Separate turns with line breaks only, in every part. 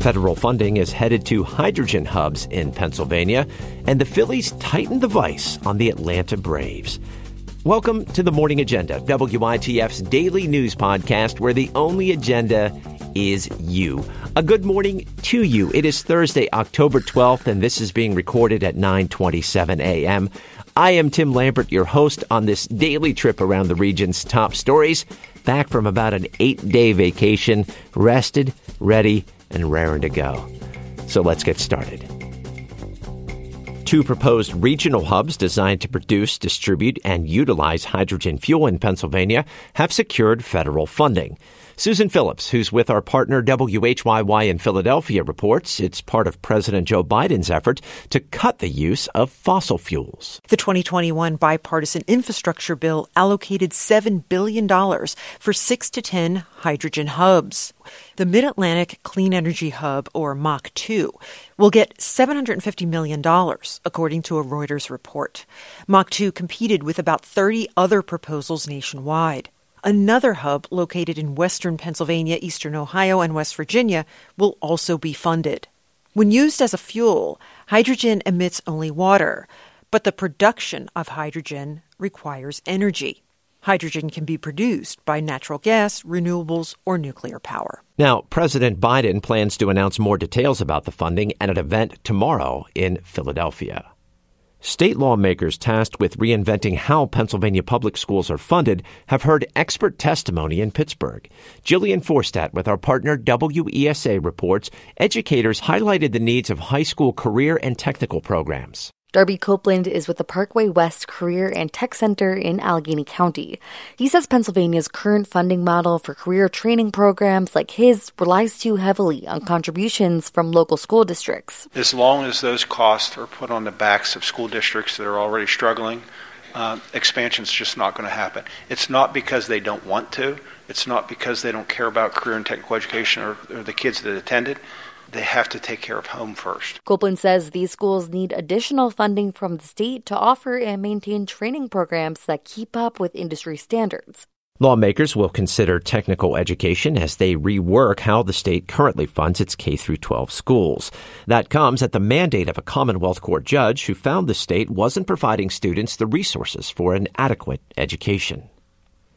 Federal funding is headed to hydrogen hubs in Pennsylvania, and the Phillies tighten the vice on the Atlanta Braves. Welcome to the Morning Agenda, WITF's daily news podcast where the only agenda is you. A good morning to you. It is Thursday, October 12th, and this is being recorded at 9:27 a.m. I am Tim Lambert, your host on this daily trip around the region's top stories. Back from about an eight-day vacation, rested, ready, and raring to go. So let's get started. Two proposed regional hubs designed to produce, distribute, and utilize hydrogen fuel in Pennsylvania have secured federal funding. Susan Phillips, who's with our partner WHYY in Philadelphia, reports it's part of President Joe Biden's effort to cut the use of fossil fuels.
The 2021 bipartisan infrastructure bill allocated $7 billion for six to 10 hydrogen hubs. The Mid Atlantic Clean Energy Hub, or MACH 2, will get $750 million, according to a Reuters report. MACH 2 competed with about 30 other proposals nationwide. Another hub located in western Pennsylvania, eastern Ohio, and West Virginia will also be funded. When used as a fuel, hydrogen emits only water, but the production of hydrogen requires energy. Hydrogen can be produced by natural gas, renewables, or nuclear power.
Now, President Biden plans to announce more details about the funding at an event tomorrow in Philadelphia. State lawmakers tasked with reinventing how Pennsylvania public schools are funded have heard expert testimony in Pittsburgh. Jillian Forstadt with our partner WESA reports educators highlighted the needs of high school career and technical programs.
Darby Copeland is with the Parkway West Career and Tech Center in Allegheny County. He says Pennsylvania's current funding model for career training programs like his relies too heavily on contributions from local school districts.
As long as those costs are put on the backs of school districts that are already struggling, uh, expansion is just not going to happen. It's not because they don't want to. It's not because they don't care about career and technical education or, or the kids that attend it they have to take care of home first.
Copeland says these schools need additional funding from the state to offer and maintain training programs that keep up with industry standards.
Lawmakers will consider technical education as they rework how the state currently funds its K through 12 schools. That comes at the mandate of a Commonwealth Court judge who found the state wasn't providing students the resources for an adequate education.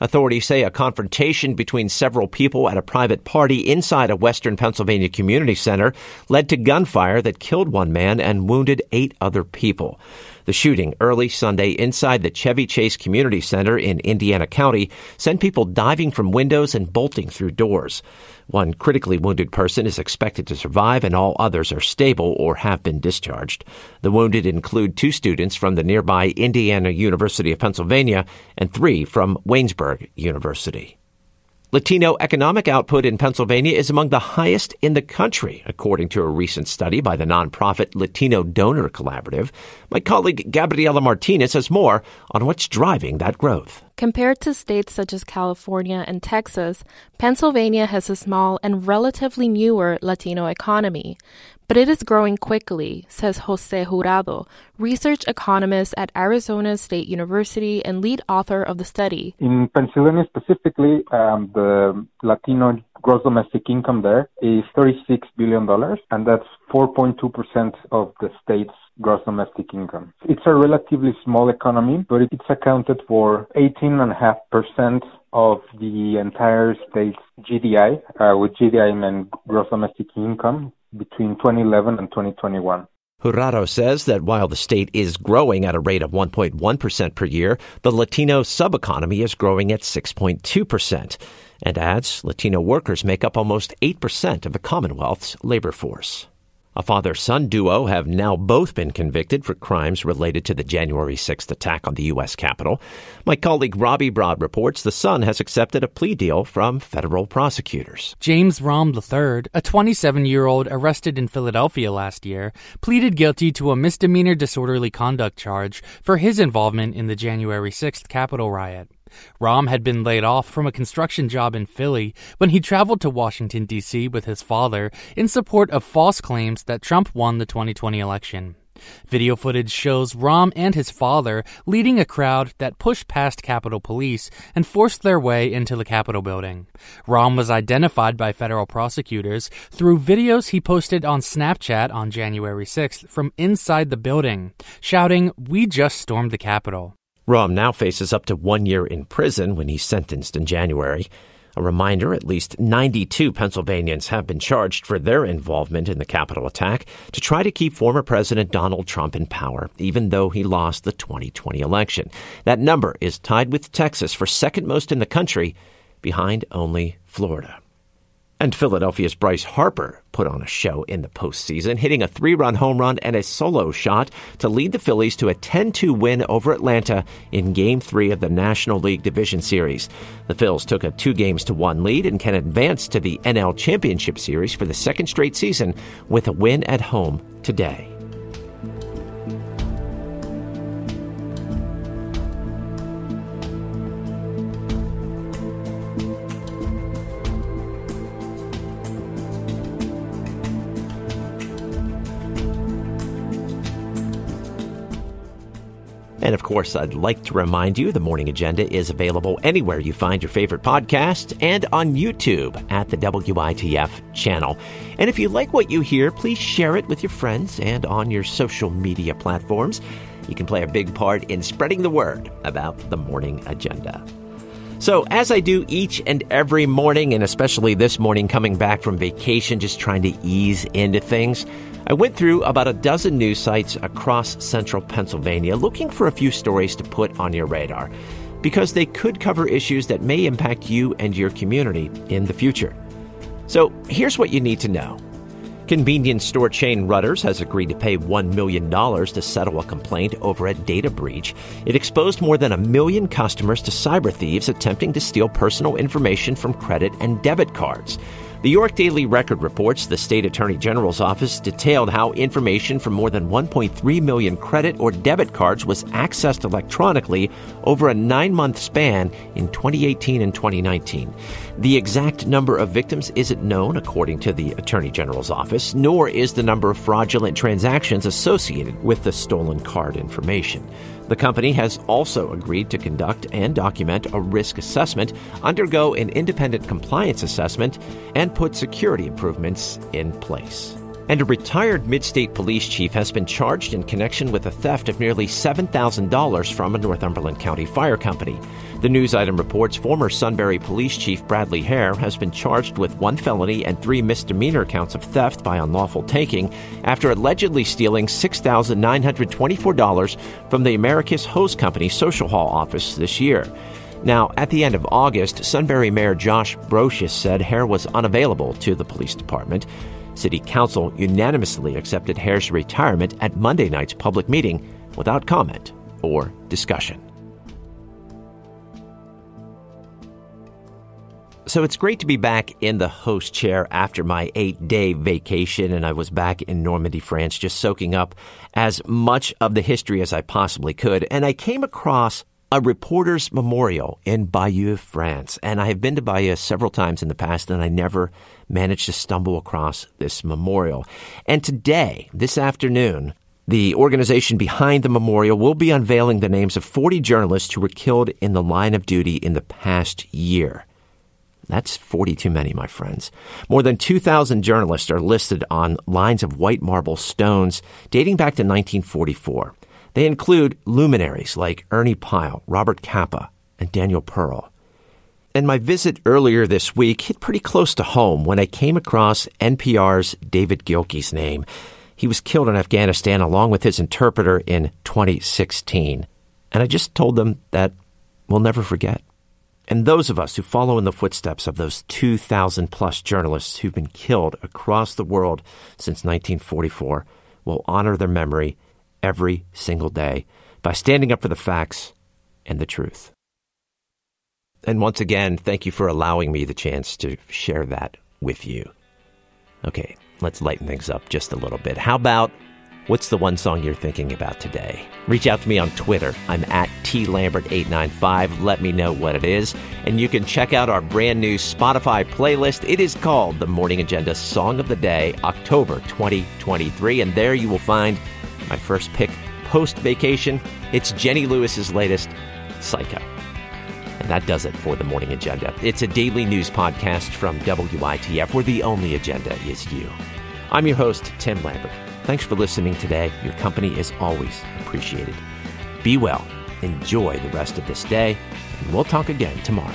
Authorities say a confrontation between several people at a private party inside a western Pennsylvania community center led to gunfire that killed one man and wounded eight other people. The shooting early Sunday inside the Chevy Chase Community Center in Indiana County sent people diving from windows and bolting through doors. One critically wounded person is expected to survive, and all others are stable or have been discharged. The wounded include two students from the nearby Indiana University of Pennsylvania and three from Waynesburg University. Latino economic output in Pennsylvania is among the highest in the country, according to a recent study by the nonprofit Latino Donor Collaborative. My colleague Gabriela Martinez has more on what's driving that growth.
Compared to states such as California and Texas, Pennsylvania has a small and relatively newer Latino economy but it is growing quickly, says Jose Jurado, research economist at Arizona State University and lead author of the study.
In Pennsylvania specifically, um, the Latino gross domestic income there is $36 billion, and that's 4.2% of the state's gross domestic income. It's a relatively small economy, but it's accounted for 18.5% of the entire state's GDI, uh, with GDI meant gross domestic income, between 2011 and 2021.
Jurado says that while the state is growing at a rate of 1.1% per year, the Latino subeconomy is growing at 6.2%, and adds Latino workers make up almost 8% of the Commonwealth's labor force. A father son duo have now both been convicted for crimes related to the January 6th attack on the U.S. Capitol. My colleague Robby Brod reports the son has accepted a plea deal from federal prosecutors.
James Rahm III, a 27 year old arrested in Philadelphia last year, pleaded guilty to a misdemeanor disorderly conduct charge for his involvement in the January 6th Capitol riot. Rahm had been laid off from a construction job in Philly when he traveled to Washington, D.C. with his father in support of false claims that Trump won the 2020 election. Video footage shows Rahm and his father leading a crowd that pushed past Capitol Police and forced their way into the Capitol building. Rahm was identified by federal prosecutors through videos he posted on Snapchat on January 6th from inside the building, shouting, We just stormed the Capitol.
Rahm now faces up to one year in prison when he's sentenced in January. A reminder at least 92 Pennsylvanians have been charged for their involvement in the Capitol attack to try to keep former President Donald Trump in power, even though he lost the 2020 election. That number is tied with Texas for second most in the country, behind only Florida. And Philadelphia's Bryce Harper put on a show in the postseason, hitting a three run home run and a solo shot to lead the Phillies to a 10 2 win over Atlanta in Game 3 of the National League Division Series. The Phils took a two games to one lead and can advance to the NL Championship Series for the second straight season with a win at home today. And of course, I'd like to remind you the Morning Agenda is available anywhere you find your favorite podcast and on YouTube at the WITF channel. And if you like what you hear, please share it with your friends and on your social media platforms. You can play a big part in spreading the word about the Morning Agenda. So, as I do each and every morning, and especially this morning coming back from vacation, just trying to ease into things, I went through about a dozen news sites across central Pennsylvania looking for a few stories to put on your radar because they could cover issues that may impact you and your community in the future. So here's what you need to know. Convenience store chain Rutter's has agreed to pay $1 million to settle a complaint over a data breach. It exposed more than a million customers to cyber thieves attempting to steal personal information from credit and debit cards. The York Daily Record reports the state attorney general's office detailed how information from more than 1.3 million credit or debit cards was accessed electronically over a nine month span in 2018 and 2019. The exact number of victims isn't known, according to the attorney general's office, nor is the number of fraudulent transactions associated with the stolen card information. The company has also agreed to conduct and document a risk assessment, undergo an independent compliance assessment, and put security improvements in place. And a retired Midstate police chief has been charged in connection with the theft of nearly $7,000 from a Northumberland County fire company. The news item reports former Sunbury Police Chief Bradley Hare has been charged with one felony and three misdemeanor counts of theft by unlawful taking after allegedly stealing $6,924 from the Americus Hose Company Social Hall office this year. Now, at the end of August, Sunbury Mayor Josh Brosious said Hare was unavailable to the police department. City Council unanimously accepted Hare's retirement at Monday night's public meeting without comment or discussion. So it's great to be back in the host chair after my eight day vacation, and I was back in Normandy, France, just soaking up as much of the history as I possibly could. And I came across a reporter's memorial in Bayeux, France. And I have been to Bayeux several times in the past, and I never managed to stumble across this memorial. And today, this afternoon, the organization behind the memorial will be unveiling the names of 40 journalists who were killed in the line of duty in the past year. That's 40 too many, my friends. More than 2,000 journalists are listed on lines of white marble stones dating back to 1944. They include luminaries like Ernie Pyle, Robert Capa, and Daniel Pearl. And my visit earlier this week hit pretty close to home when I came across NPR's David Gilkey's name. He was killed in Afghanistan along with his interpreter in 2016. And I just told them that we'll never forget. And those of us who follow in the footsteps of those 2,000 plus journalists who've been killed across the world since 1944 will honor their memory every single day by standing up for the facts and the truth. And once again, thank you for allowing me the chance to share that with you. Okay, let's lighten things up just a little bit. How about What's the one song you're thinking about today? Reach out to me on Twitter. I'm at tlambert895. Let me know what it is. And you can check out our brand new Spotify playlist. It is called The Morning Agenda Song of the Day, October 2023. And there you will find My first pick post vacation, it's Jenny Lewis's latest, Psycho. And that does it for the Morning Agenda. It's a daily news podcast from WITF where the only agenda is you. I'm your host, Tim Lambert. Thanks for listening today. Your company is always appreciated. Be well, enjoy the rest of this day, and we'll talk again tomorrow.